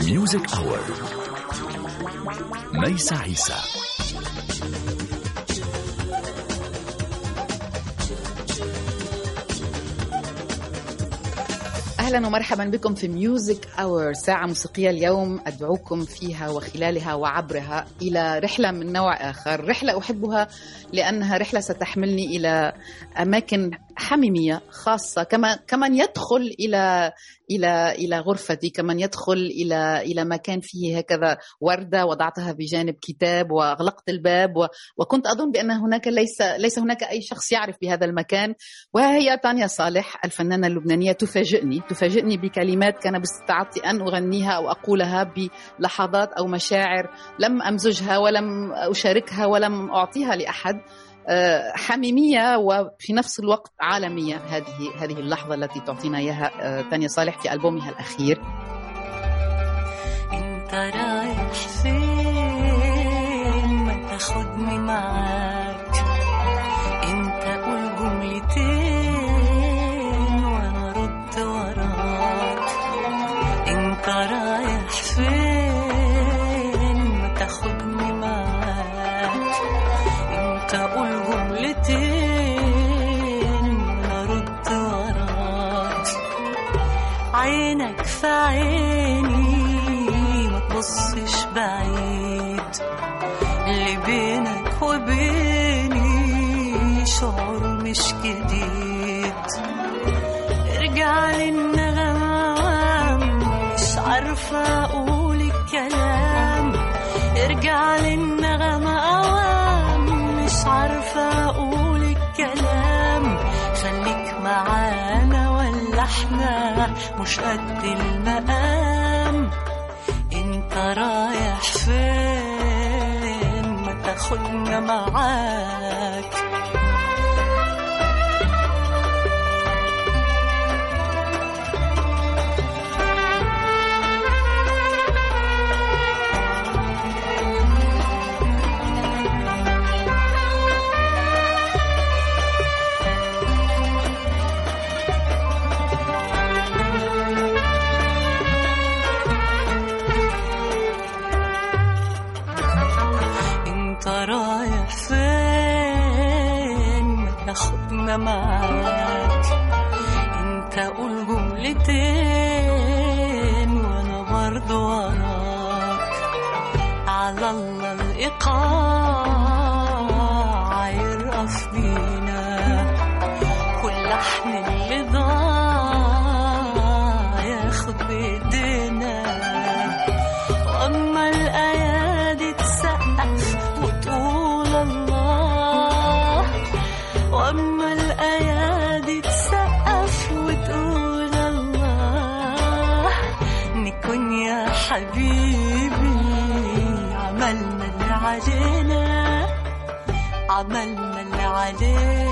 Music Hour ميسا عيسى أهلا ومرحبا بكم في Music Hour ساعة موسيقية اليوم أدعوكم فيها وخلالها وعبرها إلى رحلة من نوع آخر. رحلة أحبها لأنها رحلة ستحملني إلى أماكن حميمية خاصة كما كمن يدخل إلى إلى إلى غرفتي كمن يدخل إلى إلى مكان فيه هكذا وردة وضعتها بجانب كتاب وأغلقت الباب و وكنت أظن بأن هناك ليس ليس هناك أي شخص يعرف بهذا المكان. وهي تانيا صالح الفنانة اللبنانية تفاجئني تفاجئني بكلمات كان باستطاعتي أن أغنيها أو أقولها بلحظات أو مشاعر لم أمزجها ولم أشاركها ولم أعطيها لأحد. حميمية وفي نفس الوقت عالمية. هذه هذه اللحظة التي تعطينا إياها تانيا صالح في ألبومها الأخير. انت رايح فين ما تاخدني معاك انت قول جملتين وأنا رد وراك. انت رايح انت قول جملتين رد وراك عينك في عيني ما تبصش بعيد مش قد المقام. انت رايح فين؟ ما تاخدنا معاك. ما تاخدنا معاك انت قول جملتين وأنا برضو وراك. على الله الايقاع يرقف بينا كل لحن عملنا اللي علينا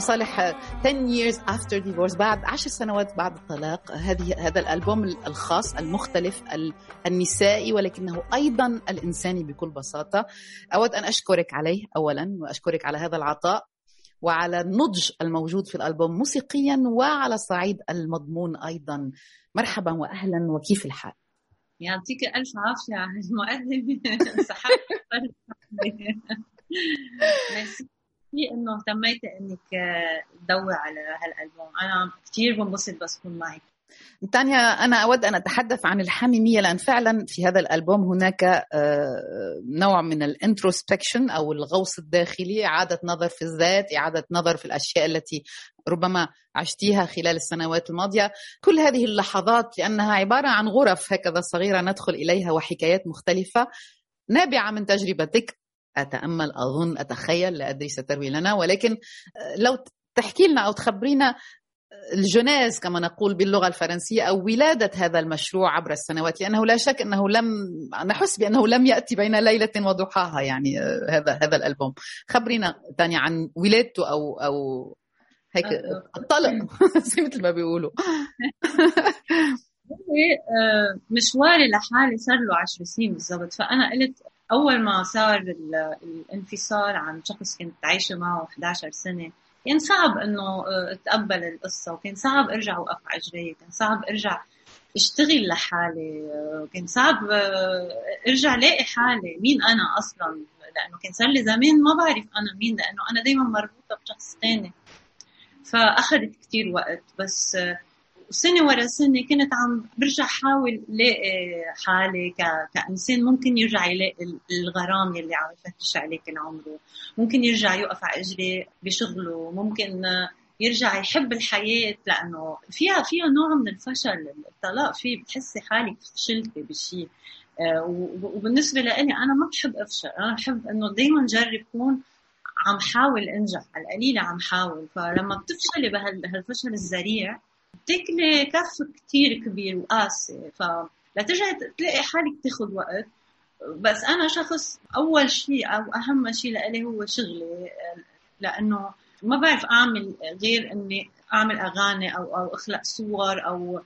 صالح 10 years after divorce بعد عشر سنوات بعد الطلاق هذه هذا الألبوم الخاص المختلف ال- النسائي ولكنه أيضا الإنساني بكل بساطة. أود أن أشكرك عليه أولا وأشكرك على هذا العطاء وعلى النضج الموجود في الألبوم موسيقيا وعلى صعيد المضمون أيضا. مرحبا وأهلا وكيف الحال؟ يعطيك ألف عافية على المقدمة صحتك ميرسي إنه اهتميتي إنك تدوري على هالألبوم. أنا كثير بنبسط بس أكون معك. تانيا أنا أود أن أتحدث عن الحميمية لأن فعلا في هذا الألبوم هناك آه، نوع من ال introspection أو الغوص الداخلي إعادة نظر في الذات إعادة نظر في الأشياء التي ربما عشتيها خلال السنوات الماضية. كل هذه اللحظات لأنها عبارة عن غرف هكذا صغيرة ندخل إليها وحكايات مختلفة نابعة من تجربتك. أتأمل أظن أتخيل لا أدري ستروي لنا ولكن آه، لو تحكي لنا أو تخبرينا الجناز كما نقول باللغة الفرنسية أو ولادة هذا المشروع عبر السنوات لأنه لا شك أنه لم نحس بأنه لم يأتي بين ليلة وضحاها يعني آه، هذا هذا الألبوم. خبرينا تاني عن ولادته أو أو هيك الطلق زي مثل ما بيقولوا. هو آه، مشواري لحالي صار له 10 سنين بالضبط فأنا قلت أول ما صار ال- الانفصال عن شخص كنت عايشة معه 11 سنة كان صعب إنه آه، أتقبل القصة وكان صعب أرجع أوقف على رجلي كان صعب أرجع أشتغل لحالي آه، كان صعب آه، أرجع لاقي حالي مين أنا أصلا؟ لأنه كان صار لي زمان ما بعرف أنا مين لأنه أنا دائما مربوطة بشخص ثاني فأخذت كتير وقت بس سنة ورا سنة كنت عم برجع حاول لاقي حالي ك... كإنسان ممكن يرجع يلاقي ال- الغرام يلي عم يفتش عليه كل عمره. ممكن يرجع يوقف على إجري بشغله. ممكن يرجع يحب الحياة لأنه فيها فيها نوع من الفشل الطلاق. فيه بتحسي حالك فشلتي بشيء آه، وبالنسبة لإلي أنا ما بحب أفشل. أنا بحب إنه دايما جرب كون عم حاول أنجح. على القليلة عم حاول. فلما بتفشلي بهال- بهالفشل الذريع بتاكلي كف كتير كبير وقاسي فلترجعي تلاقي حالك تاخد وقت. بس أنا شخص أول شيء أو أهم شيء لإلي هو شغلي لأنه ما بعرف أعمل غير إني أعمل أغاني أو أو أخلق صور أو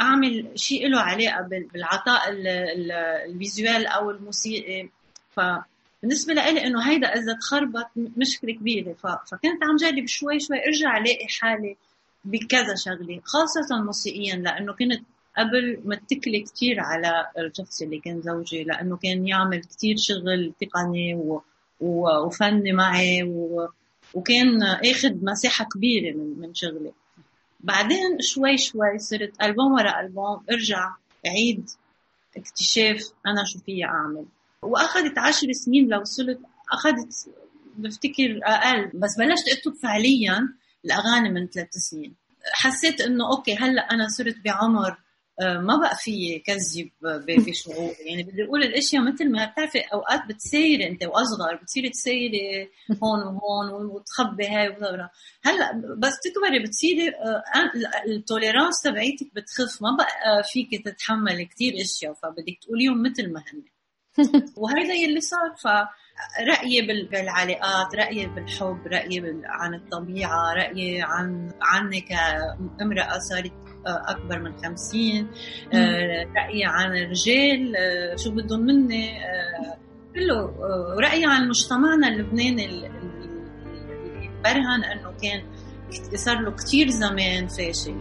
أعمل شيء له علاقة بال- بالعطاء ال- ال- الفيزوال أو الموسيقي. فبالنسبه لإلي إنه هيدا إذا تخربط مشكلة كبيرة ف- فكنت عم جرب شوي شوي أرجع ألاقي حالي بكذا شغلة خاصة موسيقيا لأنه كنت قبل متكلة كتير على الشخص اللي كان زوجي لأنه كان يعمل كتير شغل تقني و... و... وفني معي و... وكان آخذ مساحة كبيرة من من شغلي. بعدين شوي شوي صرت ألبوم ورا ألبوم أرجع أعيد اكتشاف أنا شو فيي أعمل. وأخذت عشر سنين لو وصلت أخذت بفتكر أقل بس بلشت أكتب فعليا الأغاني من ثلاث سنين. حسيت إنه okay هلأ أنا صرت بعمر آه، ما بقى في كذب ب- بشعوري يعني بدي أقول الأشياء مثل ما بتعرفي أوقات بتسيري أنت وأصغر بتصيري تسيري هون وهون وتخبي هاي وغيرها هلأ بس تكبري بتصيري آه، التوليرانس تبعيتك بتخف. ما بقى فيك تتحملي كتير أشياء فبدك تقوليهم مثل ما هن. وهذا يلي صار فرأيي بال- بالعلاقات رأيي بالحب رأيي بال- عن الطبيعة رأيي عن عني كامرأة صارت آه، أكبر من خمسين آه، رأيي عن الرجال آه، شو بدهم مني كله رأيي عن مجتمعنا اللبناني ال- ال- اللي برهن أنه كان صار له كتير زمان فاشل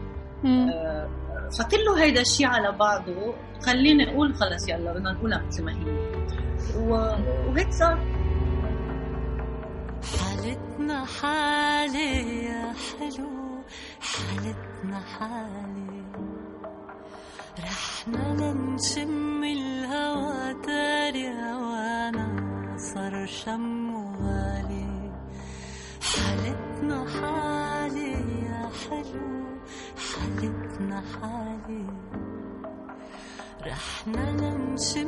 فكله هيدا الشيء على بعضه. خليني أقول خلص يلا بدنا نقولها مثل ما هي. وهيك صار. حالتنا حالي يا حلو حالتنا حالي رحنا لنشم الهوا داري هوانا صار شم غالي حالتنا حالي يا حلو حالتنا حالي رحنا لنشم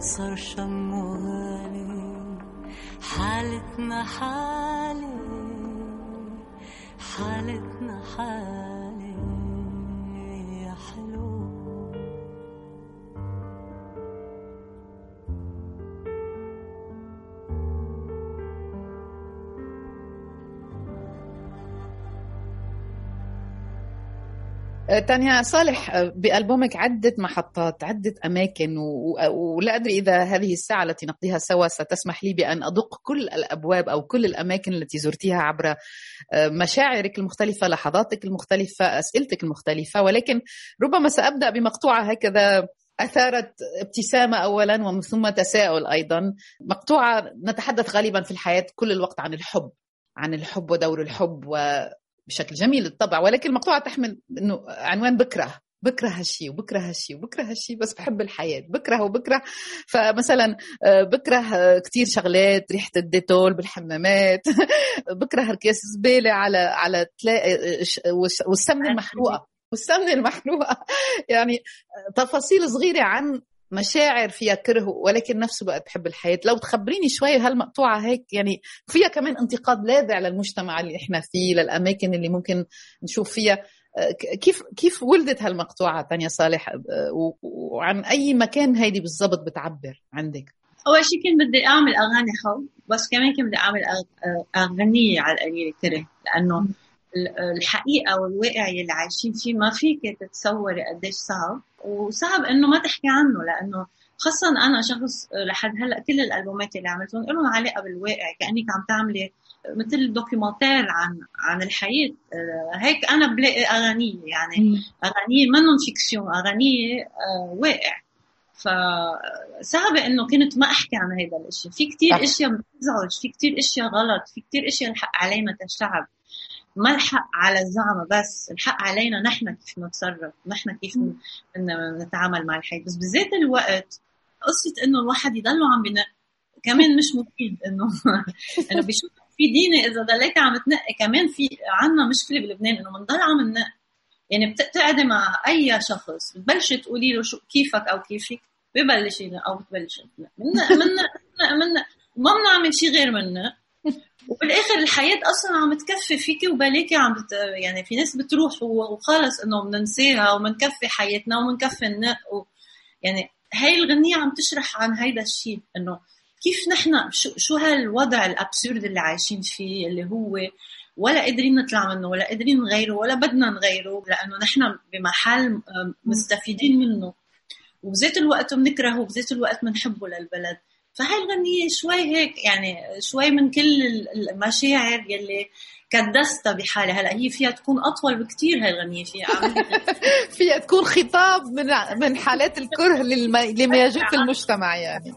صار شم غالي حالتنا حالي حالتنا حالي. تانيا صالح آه، بألبومك عدة محطات عدة أماكن و... و- ولا أدري إذا هذه الساعة التي نقضيها سوا ستسمح لي بأن أدق كل الأبواب أو كل الأماكن التي زرتيها عبر آه، مشاعرك المختلفة لحظاتك المختلفة أسئلتك المختلفة ولكن ربما سأبدأ بمقطوعة هكذا أثارت ابتسامة أولا ومن ثم تساؤل أيضا. مقطوعة نتحدث غالبا في الحياة كل الوقت عن الحب عن الحب ودور الحب وبشكل جميل بالطبع ولكن المقطوعة تحمل إنه عنوان بكره بكره هالشيء وبكره هالشيء وبكره هالشيء بس بحب الحياة بكره وبكره. فمثلا آه، بكره آه، كتير شغلات ريحة الديتول بالحمامات بكره هركاس زبالة على على تلا... آه، والسمنة المحروقة والسمنة المحروقة. يعني تفاصيل صغيرة عن مشاعر فيها كره ولكن نفسه بقى بحب الحياة. لو تخبريني شوي هالمقطوعة هيك؟ يعني فيها كمان انتقاد لاذع للمجتمع اللي إحنا فيه للأماكن اللي ممكن نشوف فيها. آه، كيف كيف ولدت هالمقطوعة تانيا صالح؟ آه، وعن أي مكان هيدي بالضبط بتعبر عندك؟ أول شيء كنت بدي أعمل أغاني حب بس كمان كنت بدي أعمل أغ- أغنية على القليل كره لأنه الحقيقة والواقع اللي عايشين فيه ما فيك تتصوري قديش صعب. وصعب إنه ما تحكي عنه لأنه خاصة أنا شخص لحد هلأ كل الألبومات اللي عملتهم لهم علاقة بالواقع كأنك عم تعملي مثل fr: documentaire عن عن الحياة. آه، هيك أنا بلاقي أغانية يعني أغانية منهم fiction أغانية آه، واقع. فصعب إنه كنت ما أحكي عن هذا الإشي. في كتير صح. إشياء بتزعج في كتير إشياء غلط في كتير إشياء الحق علينا كشعب ما الحق على الزعمة بس الحق علينا نحن كيف نتصرف نحن كيف نتعامل مع الحياة بس بذات الوقت قصة إنه الواحد يضله عم بنق كمان مش مفيد إنه انه بيشوف في ديني إذا ضليت عم تنقي كمان في عنا مشكلة بلبنان إنه بنضل عم ننق يعني بتقعدي مع أي شخص بتبلشي تقولي له شو كيفك أو كيفك ببلش أو بتبلش منق منق منق ما بنعمل شيء غير منق وبالآخر الحياة أصلا عم تكفي فيكي وبلاكي عم بت... يعني في ناس بتروح وخلص إنه بننساها وبنكفي حياتنا وبنكفي النق و... يعني هاي الغنية عم تشرح عن هيدا الشيء إنه كيف نحن شو, شو هالوضع الأبسورد اللي عايشين فيه اللي هو ولا قادرين نطلع منه ولا قادرين نغيره ولا بدنا نغيره لأنه نحن بمحل مستفيدين منه. وبذات الوقت بنكرهه وبذات الوقت بنحبه للبلد. فهاي الغنية شوي هيك يعني شوي من كل ال- المشاعر يلي كدستها بحالها. هلأ هي فيها تكون أطول بكتير هاي الغنية فيها فيها تكون خطاب من من حالات الكره للما لما يجوب في المجتمع يعني.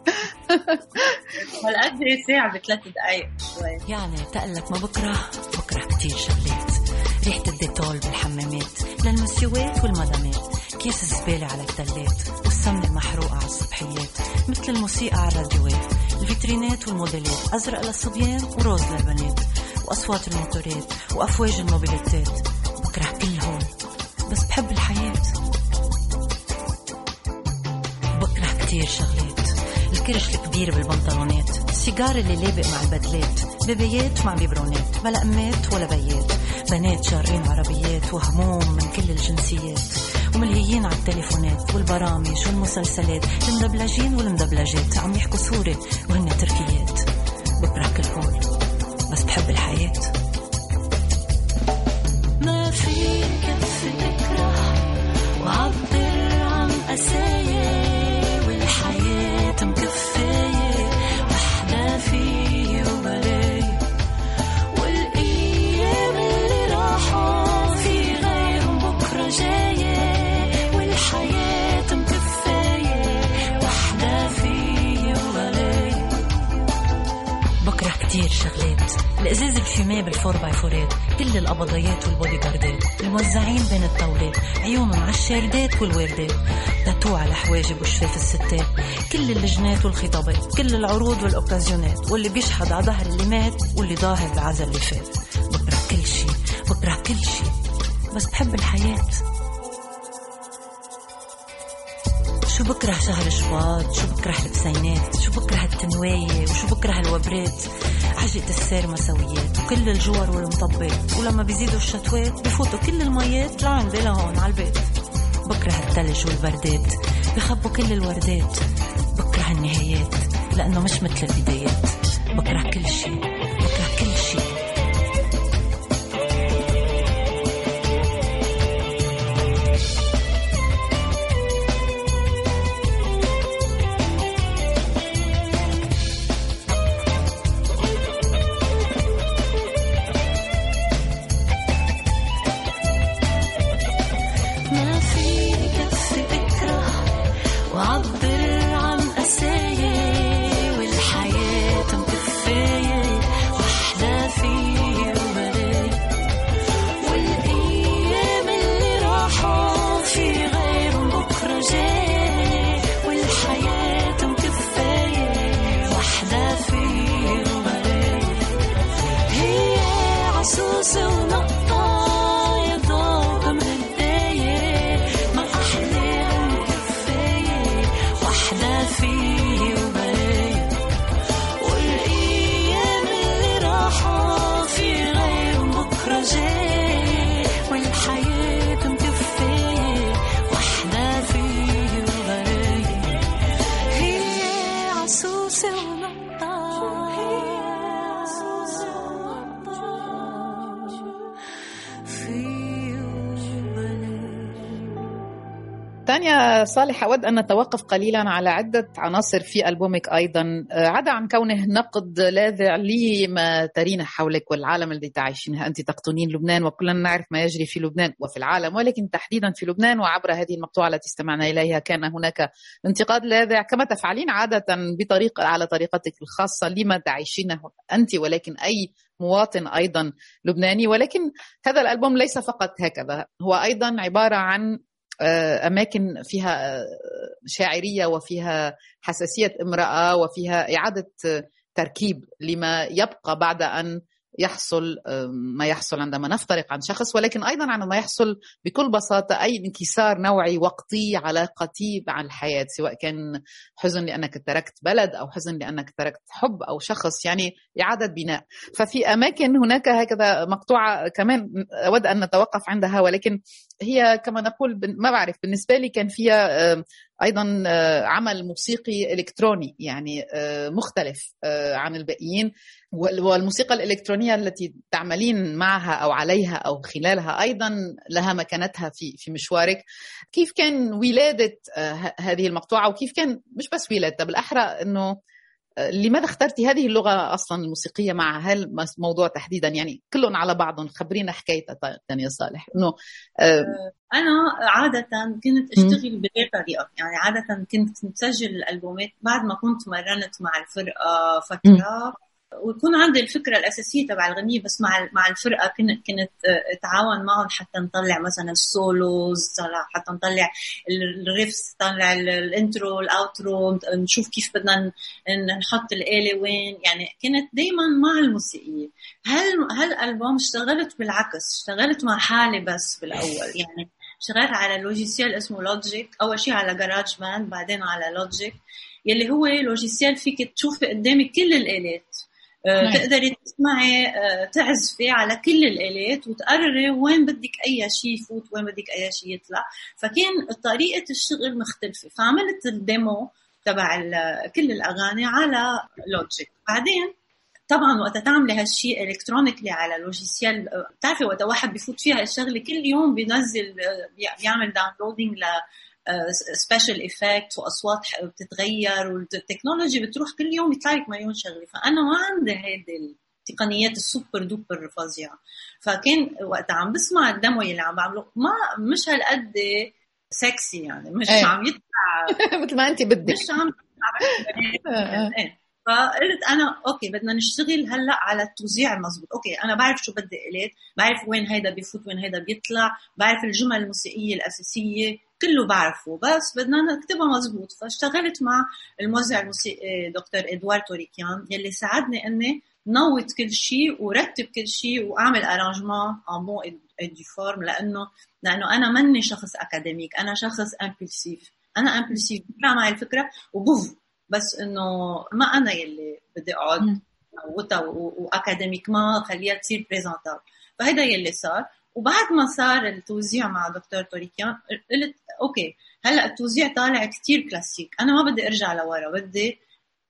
هالقد ساعة بثلاث دقايق شوي. يعني تقلك ما بكره؟ بكره كتير شغلات. ريحة الديتول بالحمامات للمسيوات والمدامات كيس الزبالة على التلات والسمنة المحروقة على الصبحيات مثل الموسيقى على الراديوات الفيترينات والموديلات أزرق للصبيان و rose للبنات وأصوات الموتورات وأفواج الموبيليتات بكرة كل هول بس بحب الحياة. بكرة كتير شغلات الكرش الكبير بالبنطلونات السيجار اللي لابق مع البدلات بيبيات مع بيبرونات بلا أمات ولا بيات. بنات شارين عربيات وهموم من كل الجنسيات. وملهيين على التليفونات والبرامج والمسلسلات المدبلجين والمدبلجات عم يحكوا سوري وهن تركيات بكرة كل هول بس بحب الحياة. ما في كف تكره وعبر عن قسايا فورات كل القبضيات والبودي جاردات الموزعين بين الطاولات عيونهم على الشاردات والوردات تاتو على حواجب وشفاف الستات كل اللجنات والخطابات. كل العروض والأوكازيونات. واللي بيشحد على ظهر اللي مات واللي ظاهر بعزل اللي فات. بكره كل شي. بكره كل شي. بس بحب الحياة. شو بكره شهر شباط؟ شو بكره البسينات شو بكره التنواية وشو بكره الوبرات عجقة السير مسويات وكل الجور والمطبات. ولما بيزيدوا الشتوات بفوتوا كل الميات لعندي لهون على البيت. بكره التلج والبردات. بخبوا كل الوردات. بكره النهايات. لأنه مش مثل البدايات. بكره كل شي صالح أود أن نتوقف قليلا على عدة عناصر في ألبومك أيضا. آه، عدا عن كونه نقد لاذع لما ترين حولك والعالم الذي تعيشينها. أنت تقطنين لبنان وكلنا نعرف ما يجري في لبنان وفي العالم ولكن تحديدا في لبنان وعبر هذه المقطوعة التي استمعنا إليها كان هناك انتقاد لاذع. كما تفعلين عادة بطريقة على طريقتك الخاصة لما تعيشينه أنت ولكن أي مواطن أيضا لبناني. ولكن هذا الألبوم ليس فقط هكذا هو أيضا عبارة عن آه، أماكن فيها آه، شاعرية وفيها حساسية امرأة وفيها إعادة آه، تركيب لما يبقى بعد أن يحصل ما يحصل عندما نفترق عن شخص ولكن أيضا عن ما يحصل بكل بساطة أي انكسار نوعي وقتي على قتيب عن الحياة سواء كان حزن لأنك تركت بلد أو حزن لأنك تركت حب أو شخص يعني إعادة بناء. ففي أماكن هناك هكذا مقطوعة كمان أود أن نتوقف عندها ولكن هي كما نقول ما بعرف بالنسبة لي كان فيها أيضا آه، عمل موسيقي إلكتروني يعني آه، مختلف آه، عن الباقيين. وال- والموسيقى الإلكترونية التي تعملين معها أو عليها أو خلالها أيضا لها مكانتها في في مشوارك. كيف كان ولادة آه، ه- هذه المقطوعة؟ وكيف كان مش بس ولادتها بالأحرى أنه آه، لماذا اخترتي هذه اللغة أصلا الموسيقية مع هالموضوع تحديدا؟ يعني كلهم على بعضهم خبرينا حكايتها تانية صالح. أنه آه، أنا عاده كنت أشتغل بغير طريقة. يعني عاده كنت مسجل الألبومات بعد ما كنت مرنت مع الفرقة فترة. ويكون عندي الفكرة الأساسية تبع الغنية بس مع مع الفرقة كنت كنت أتعاون معهم حتى نطلع مثلا السولوز حتى نطلع ال riffs نطلع ال intro ال outro نشوف كيف بدنا نحط الآلة وين. يعني كنت دائما مع الموسيقية. هل هالالبوم اشتغلت بالعكس؟ اشتغلت مع حالي بس بالأول. يعني اشتغلت على logiciel اسمه Logic أول شيء على GarageBand بعدين على Logic يلي هو logiciel فيك تشوفي قدامك كل الآلات. آه،. تقدري تسمعي آه، تعزفي على كل الآلات وتقرري وين بدك أي شيء يفوت وين بدك أي شيء يطلع. فكان طريقة الشغل مختلفة. فعملت ال demo تبع كل الأغاني على Logic بعدين طبعا وقت تعملي هالشيء electronically على logiciel آه، بتعرفي وقت واحد بفوت فيها الشغله كل يوم بينزل آه، بي- بيعمل downloading special effect وأصوات بتتغير وال technology بتروح كل يوم يطلع لك مليون شغلة. فأنا ما عندي هيدي التقنيات ال super duper فظيعة. فكان وقت عم بسمع ال demo اللي عم بعمله. ما مش هالقد سكسي يعني. مش إيه. عم يطلع. مثل ما انت بدك. مش عم آه. إيه. فقلت أنا okay بدنا نشتغل هلأ على التوزيع المضبوط okay أنا بعرف شو بدي الات بعرف وين هيدا بيفوت وين هيدا بيطلع. بعرف الجمل الموسيقية الأساسية. كله بعرفه بس بدنا نكتبها مضبوط فاشتغلت مع الموزع الموسيقي دكتور ادوار توريكيان يلي ساعدني إني نوت كل شيء ورتب كل شيء وأعمل arrangement en bonne et due forme لأنه لأنه أنا ماني شخص académique أنا شخص impulsif أنا impulsif بطلع معي الفكرة وبوف. بس إنه ما أنا يلي بدي أقعد مم. وتا و académique ما خليها تصير presentable فهيدا يلي صار. وبعد ما صار التوزيع مع دكتور توريكيان قلت okay هلأ التوزيع طالع كتير كلاسيك أنا ما بدي أرجع لورا بدي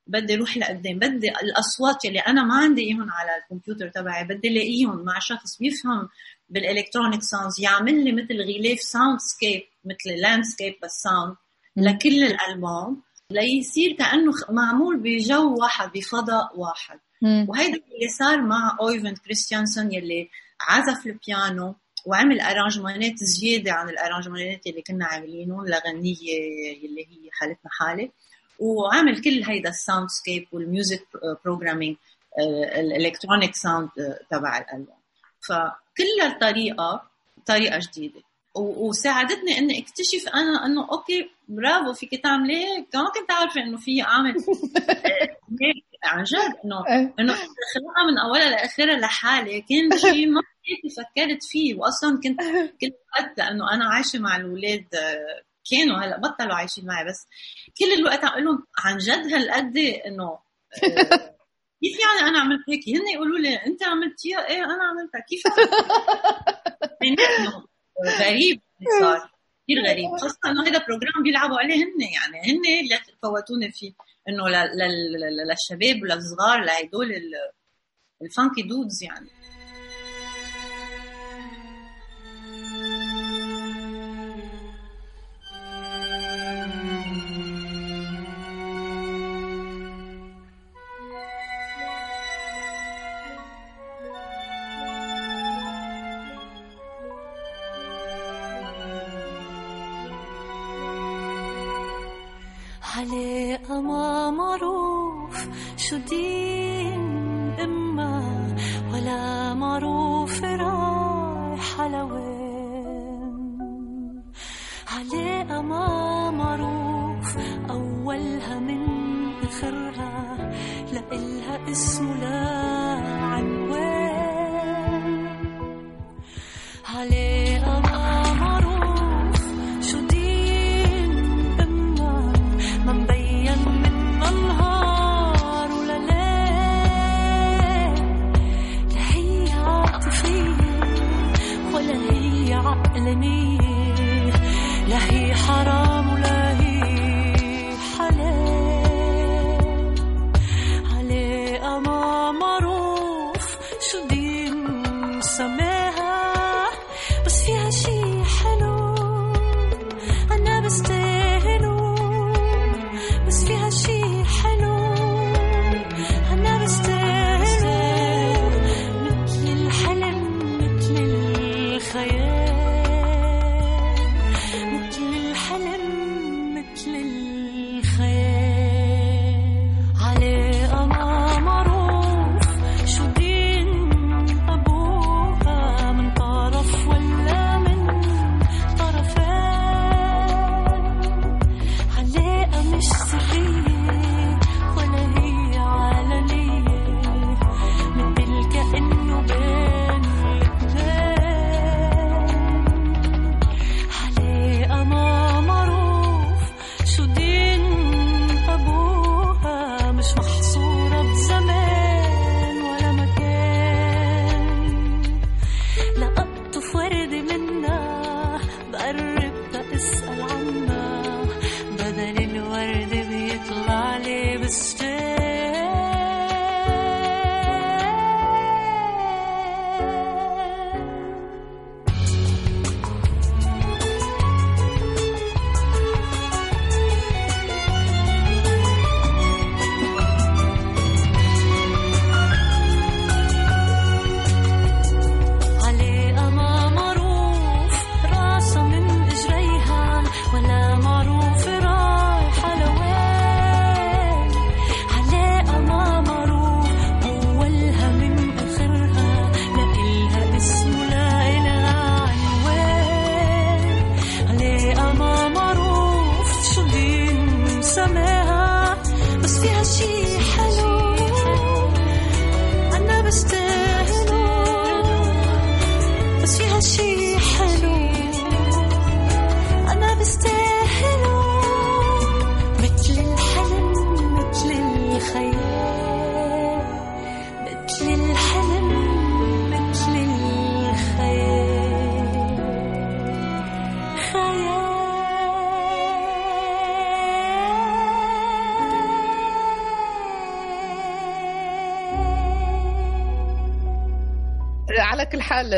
بدي أروح لقدام بدي الأصوات يلي أنا ما عندي اياهم على الكمبيوتر تبعي بدي الاقيهم مع شخص بيفهم بال electronic sounds يعمل لي مثل غلاف soundscape مثل landscape بس sound. لكل الألبوم ليصير كأنه معمول بجو واحد بفضاء واحد. وهيدا اللي صار مع اويفن كريستيانسون يلي عزف البيانو وعمل ارانجمانات زيادة عن الارانجمانات اللي كنا عاملينهم لغنيه يلي هي حالتنا حاله وعمل كل هيدا ال soundscape وال music programming ال electronic sound تبع الألبوم. فكل الطريقة طريقة جديدة. وساعدتني إني أكتشف أنا إنه okay برافو فيك تعملي هيك. ما كنت عارفة إنه في اعمل عن جد إنه إيه. إنه خلقها من أولها لآخرها لحالي كان شيء ما هيك فكرت فيه واصلا كنت كل وقت لأنه أنا عايشة مع الأولاد كانوا هلأ بطلوا عايشين معي بس كل الوقت عم أقول لهم عن جد هالقد إنه كيف يعني أنا عملت هيك؟ هن يقولوا لي أنت عملتيها؟ إيه أنا عملتها كيف؟ يعني غريب اللي صار كثير غريب خاصة انه هذا program بيلعبوا عليه هن يعني هن اللي فوتوني فيه انه للشباب وللصغار لهدول ال- الفانكي دودز يعني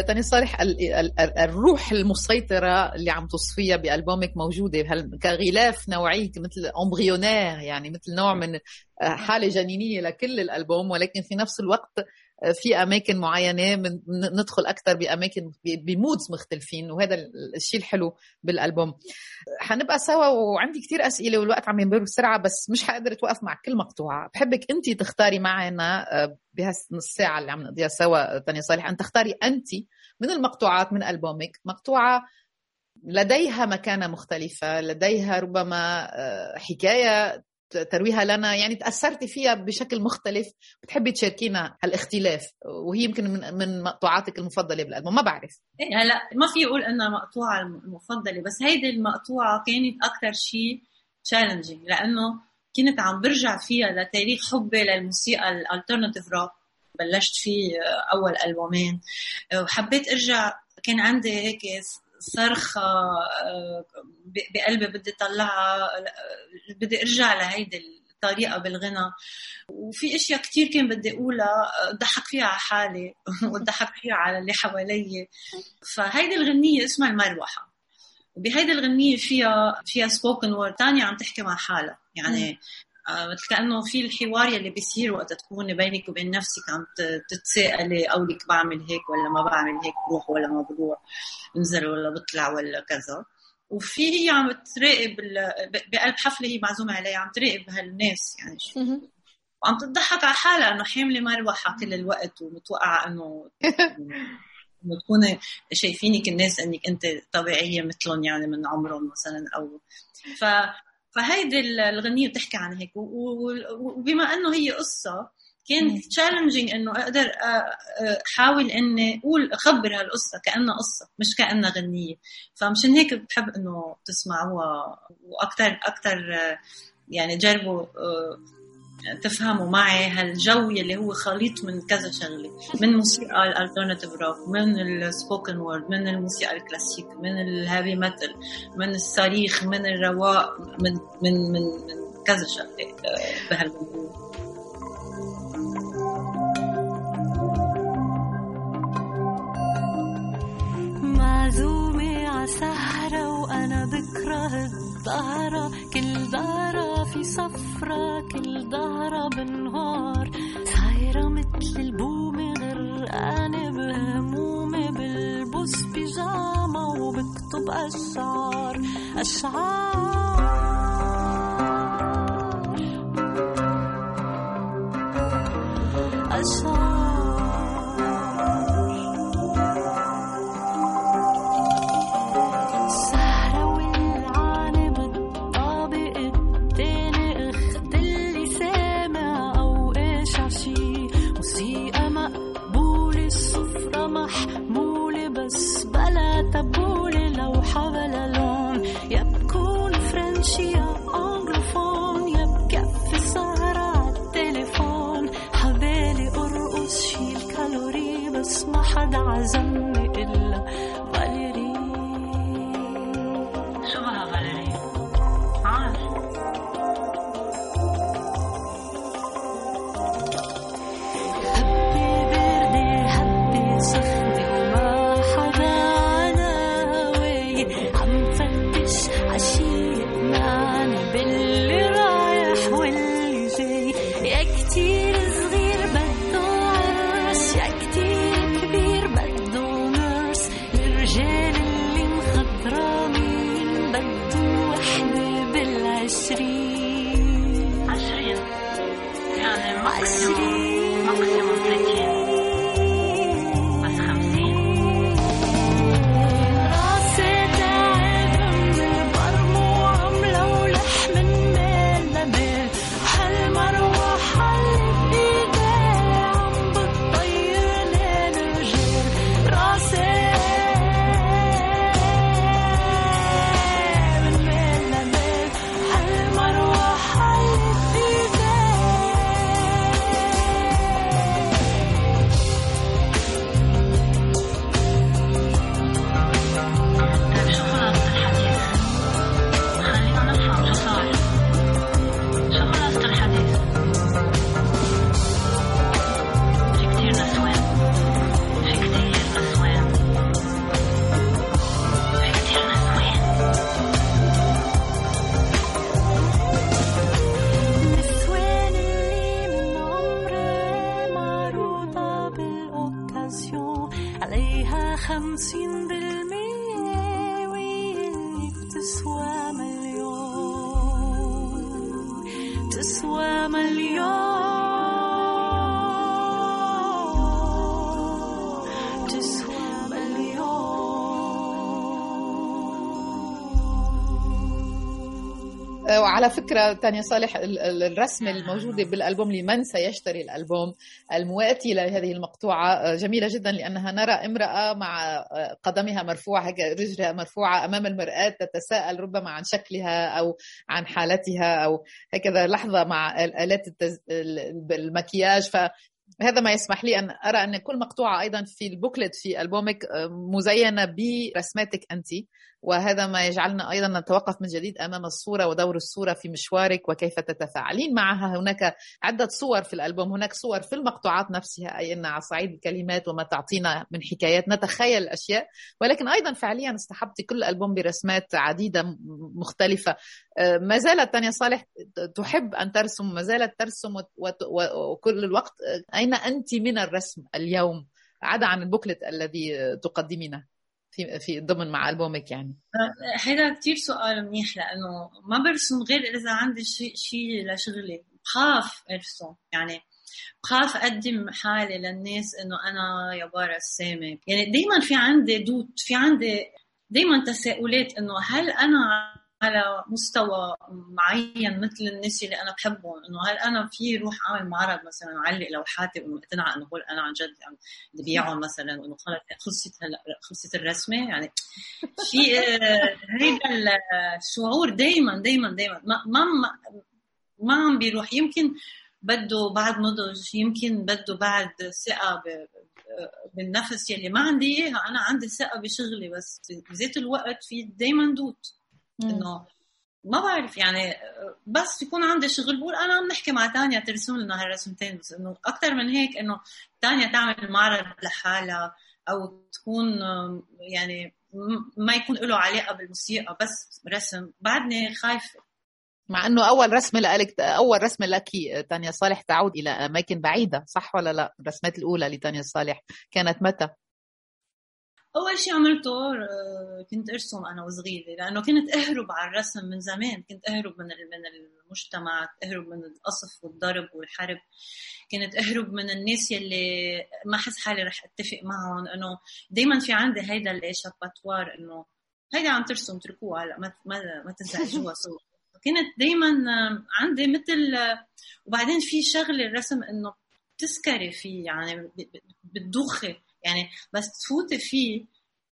تانيا صالح. الروح المسيطرة اللي عم تصفيها بألبومك موجودة كغلاف نوعي مثل embryonnaire يعني مثل نوع من حالة جنينية لكل الألبوم ولكن في نفس الوقت في أماكن معينة من ندخل أكثر بأماكن ب moods مختلفين وهذا الشيء الحلو بالألبوم. حنبقى سوا وعندي كثير أسئلة والوقت عم يمر بسرعة بس مش حقدر أتوقف مع كل مقطوعة. بحبك انت تختاري معنا آه، بهالنص ساعة اللي عم نقضيها سوا تانيا صالح أن تختاري انت من المقطوعات من ألبومك مقطوعة لديها مكانة مختلفة لديها ربما آه، حكاية ترويها لنا يعني تاثرتي فيها بشكل مختلف. بتحبي تشاركينا هالاختلاف وهي يمكن من من مقطوعاتك المفضلة بالألبوم. ما بعرف. إيه هلأ ما في أقول إنها مقطوعة المفضلة بس هيدي المقطوعة كانت أكثر شيء challenging لأنه كنت عم برجع فيها لتاريخ حبي للموسيقى ال alternative rock بلشت فيه أول ألبومين. وحبيت أرجع كان عندي هيك صرخة آه، بقلبي بدي طلعها بدي ارجع لهيدي الطريقة بالغنى. وفي أشياء كثير كان بدي أقولها ضحك فيها على حالي وضحك فيها على اللي حوالي فهيدي الغنية اسمها المروحة. وبهيدي الغنية فيها فيها سبوكن وورد ثانية عم تحكي مع حالها يعني آه، مثل كأنه في الحوار يلي بيصير وقت تكوني بينك وبين نفسك عم تتساءلي قولك بعمل هيك ولا ما بعمل هيك بروح ولا ما بروح بنزل ولا بطلع ولا كذا. وفي هي عم تراقب بقلب حفلة هي معزومة عليها عم تراقب هالناس يعني شو. وعم تضحك على حالها إنه حاملة مروحه كل الوقت ومتوقعة إنه إنه تكوني شايفينك الناس إنك أنت طبيعية مثلهم يعني من عمرهم مثلا أو ف فهيدي الغنية بتحكي عن هيك. وبما إنه هي قصة كان challenging إنه أقدر أحاول إني أقول أخبر هالقصة كأنها قصة مش كأنها غنية. فمشان هيك بحب إنه تسمعوها وأكثر أكثر يعني جربوا تفهموا معي هالجو يلي هو خليط من كذا شغلة. من موسيقى ال alternative rock من ال spoken word من الموسيقى الكلاسيك من ال heavy metal من الصريخ من الرواق من من من, من كذا شغلة بهالموضوع معزومة عسهرة وأنا بكره الظهرة كل ظهرة في صفرة كل ظهرة بالنهار صايرة مثل البومة غرقانة بهمومي بلبس بيجامة وبكتب أشعار. أشعار. أشعار. تانيا صالح ال- ال- الرسمة الموجودة بالألبوم لمن سيشتري الألبوم؟ المواتي لهذه المقطوعة آه، جميلة جدا لأنها نرى امرأة مع آه، قدمها مرفوعة رجلها مرفوعة أمام المرآة تتساءل ربما عن شكلها أو عن حالتها أو هكذا لحظة مع آلات التز... ال- المكياج. ف هذا ما يسمح لي أن أرى أن كل مقطوعة أيضا في البوكلت في ألبومك آه، مزينة برسماتك انت. وهذا ما يجعلنا أيضا نتوقف من جديد أمام الصورة ودور الصورة في مشوارك وكيف تتفاعلين معها. هناك عدة صور في الألبوم هناك صور في المقطوعات نفسها أي أن على صعيد الكلمات وما تعطينا من حكايات نتخيل الاشياء ولكن أيضا فعليا اصطحبت كل الالبوم برسمات عديدة مختلفة. آه، ما زالت تانيا صالح تحب أن ترسم؟ ما زالت ترسم وكل الوقت؟ أين أنت من الرسم اليوم؟ عدا عن البوكلت الذي تقدمينه. في في ضمن مع ألبومك يعني؟ هيدا كتير سؤال منيح لأنه ما برسم غير إذا عندي شيء شيء لشغلي. بخاف أرسم يعني. بخاف أقدم حالي للناس إنه أنا يا بارا السامك يعني دايما في عندي دوت في عندي دايما تساؤلات إنه هل أنا على مستوى معين مثل الناس اللي أنا بحبهم. إنه هل أنا في روح أعمل معرض مثلا أعلق لوحاتي وأنه اقتنع إنه هول أنا عن جد عم بدي بيعهم مثلا وإنه خلص خلصت هلا خلصت الرسمة؟ يعني في آه، هيدا الشعور دائما دائما دائما ما ما ما- عم بيروح. يمكن بده بعد نضج يمكن بده بعد ثقة بالنفس يلي ما عندي إياها. أنا عندي ثقة بشغلي بس بذات الوقت في دائما دوت. إنه ما بعرف يعني بس يكون عندي شغل بقول أنا عم نحكي مع تانيا ترسم لنا هالرسمتين بس إنه أكثر من هيك إنه تانيا تعمل معرض لحالها أو تكون يعني ما يكون له علاقة بالموسيقى بس رسم. بعدني خايفة. مع إنه أول رسمة لك أول رسمة لك تانيا صالح تعود إلى أماكن بعيدة صح ولا لا؟ الرسمات الأولى لتانيا صالح كانت متى؟ أول شيء عملته آه، كنت أرسم أنا وصغيرة لأنه كنت أهرب على الرسم من زمان كنت أهرب من من المجتمع أهرب من القصف والضرب والحرب كنت أهرب من الناس يلي ما احس حالي رح أتفق معهم إنه دائما في عندي هيدا الاشاباتوار إنه هيدا عم ترسم اتركوها هلأ ما ما ما تنزعجوها سوا كنت دائما عندي مثل وبعدين في شغلة الرسم إنه بتسكري فيه يعني بتدوخي يعني بس تفوتي فيه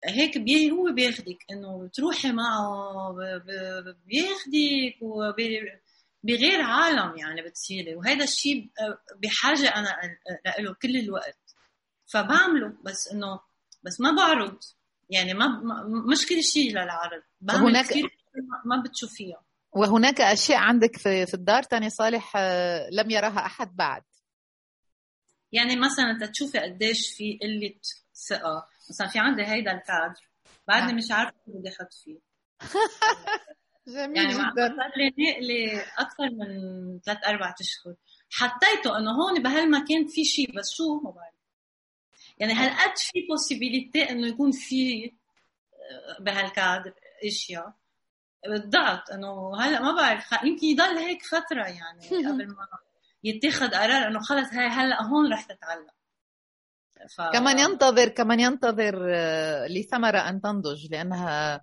هيك بي هو بياخدك إنه بتروحي معه بياخدك وب- بغير عالم يعني بتصيري. وهذا الشيء بحاجة أنا له كل الوقت. فبعمله بس إنه بس ما بعرض. يعني ما مش كل شيء للعرض. بعمل هناك- كثير ما- بتشوفيها. وهناك أشياء عندك في في الدار تانيا صالح آه، لم يراها أحد بعد. يعني مثلا تشوفي قديش في قلة ثقة. مثلا في عندي هيدا الكادر بعدني. مش عارفة شو بدي أحط فيه. جميل يعني جدا. صار لي نقلة أكثر من ثلاث أربع أشهر. حطيته إنه هون بهالمكان في شيء بس شو ما بعرف يعني هالقد في بوسيبيليتي إنه يكون في آه، بهالكادر أشياء؟ بالضبط إنه هلا ما بعرف. يمكن يضل هيك فترة يعني قبل ما يتخذ قرار إنه خلص هاي هلأ هون رح تتعلق. ف... كمان ينتظر كمان ينتظر لثمرة أن تنضج لأنها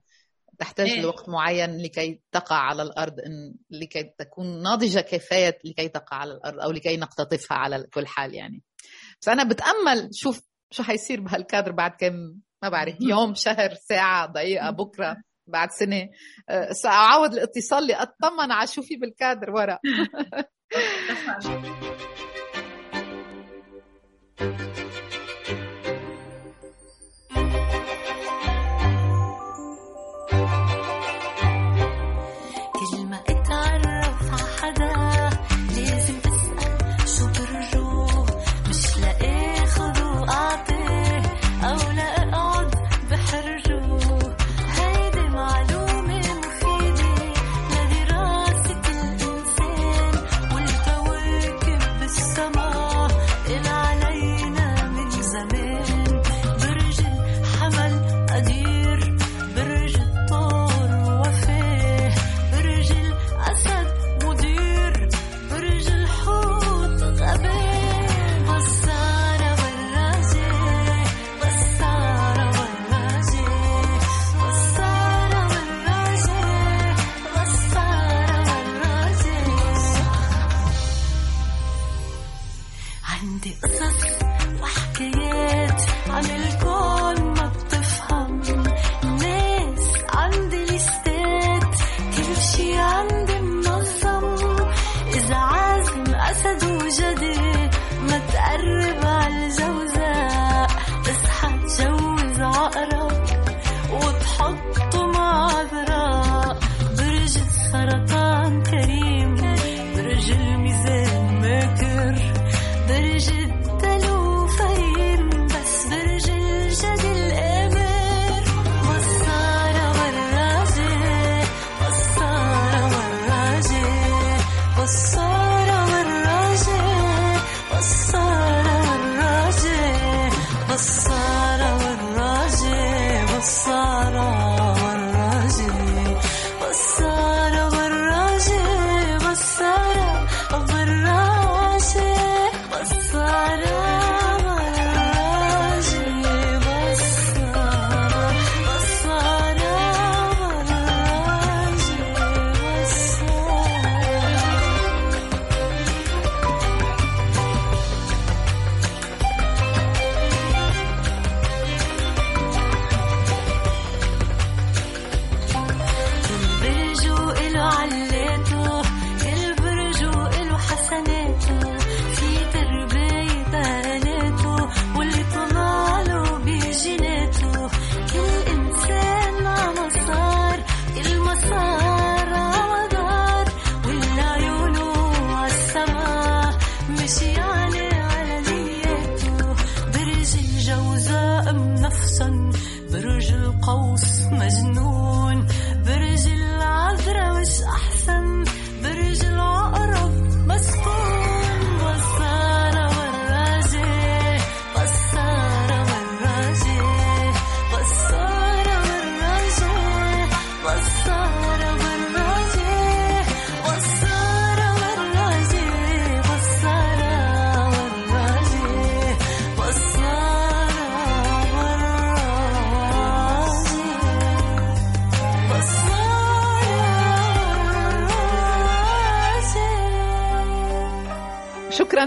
تحتاج إيه؟ لوقت معين لكي تقع على الأرض إن لكي تكون ناضجة كفاية لكي تقع على الأرض أو لكي نقتطفها على كل حال يعني. بس أنا بتأمل شوف شو حيصير بهالكادر بعد كم ما بعرف يوم شهر ساعة دقيقة بكرة بعد سنة. أه، سأعود الاتصال لأطمن على شو في بالكادر ورا. That's.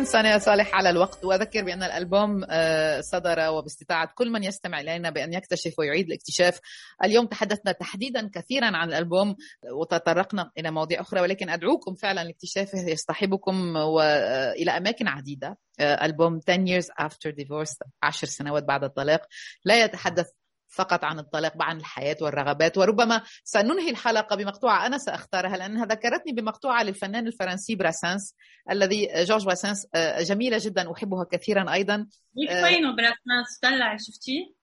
سنة صالح على الوقت. وأذكر بأن الألبوم آه، صدر وباستطاعة كل من يستمع إلينا بأن يكتشف ويعيد الاكتشاف. اليوم تحدثنا تحديدا كثيرا عن الألبوم وتطرقنا إلى مواضيع أخرى ولكن أدعوكم فعلا لاكتشافه. يصطحبكم وإلى أماكن عديدة. آه، ألبوم 10 years after divorce عشر سنوات بعد الطلاق. لا يتحدث فقط عن الطلاق عن الحياة والرغبات. وربما سننهي الحلقة بمقطوعة أنا سأختارها لأنها ذكرتني بمقطوعة للفنان الفرنسي براسانس الذي جورج براسانس آه، جميلة جدا أحبها كثيرا أيضا. وينه براسانس طلع شفتيه؟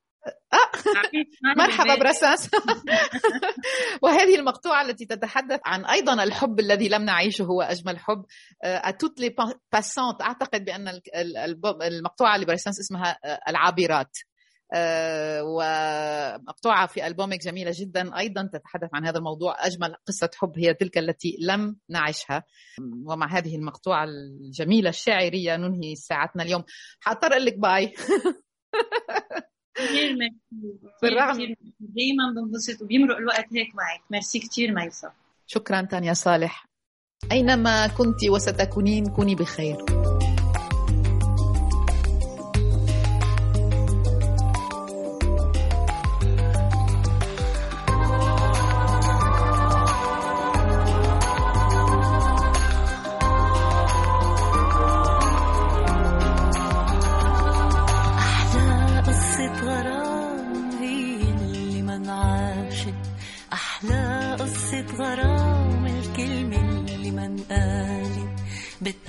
آه. مرحبا براسانس. وهذه المقطوعة التي تتحدث عن أيضا الحب الذي لم نعيشه هو أجمل حب. أتوت لي باسانت أعتقد بأن المقطوعة لبراسانس اسمها آه، العابرات. آه، ومقطوعة في ألبومك جميلة جدا. أيضا تتحدث عن هذا الموضوع. أجمل قصة حب هي تلك التي لم نعشها ومع هذه المقطوعة الجميلة الشاعرية ننهي ساعتنا اليوم. حاضطر أقول لك bye. merci. بالرغم دايما بنبسط وبيمرق الوقت هيك معك. ميرسي كثير ميسا شكرا تانيا صالح. أينما كنت وستكونين كوني بخير.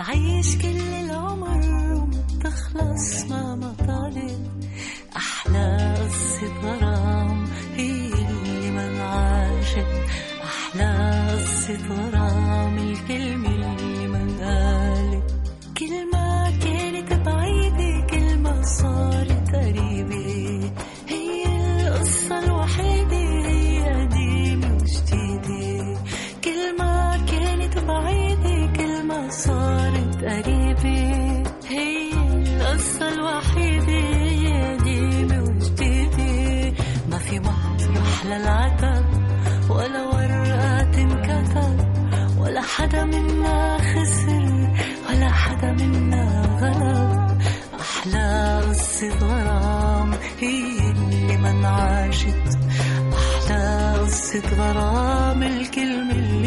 بعيش كل عاشت أحلى قصة غرام الكلمة اللي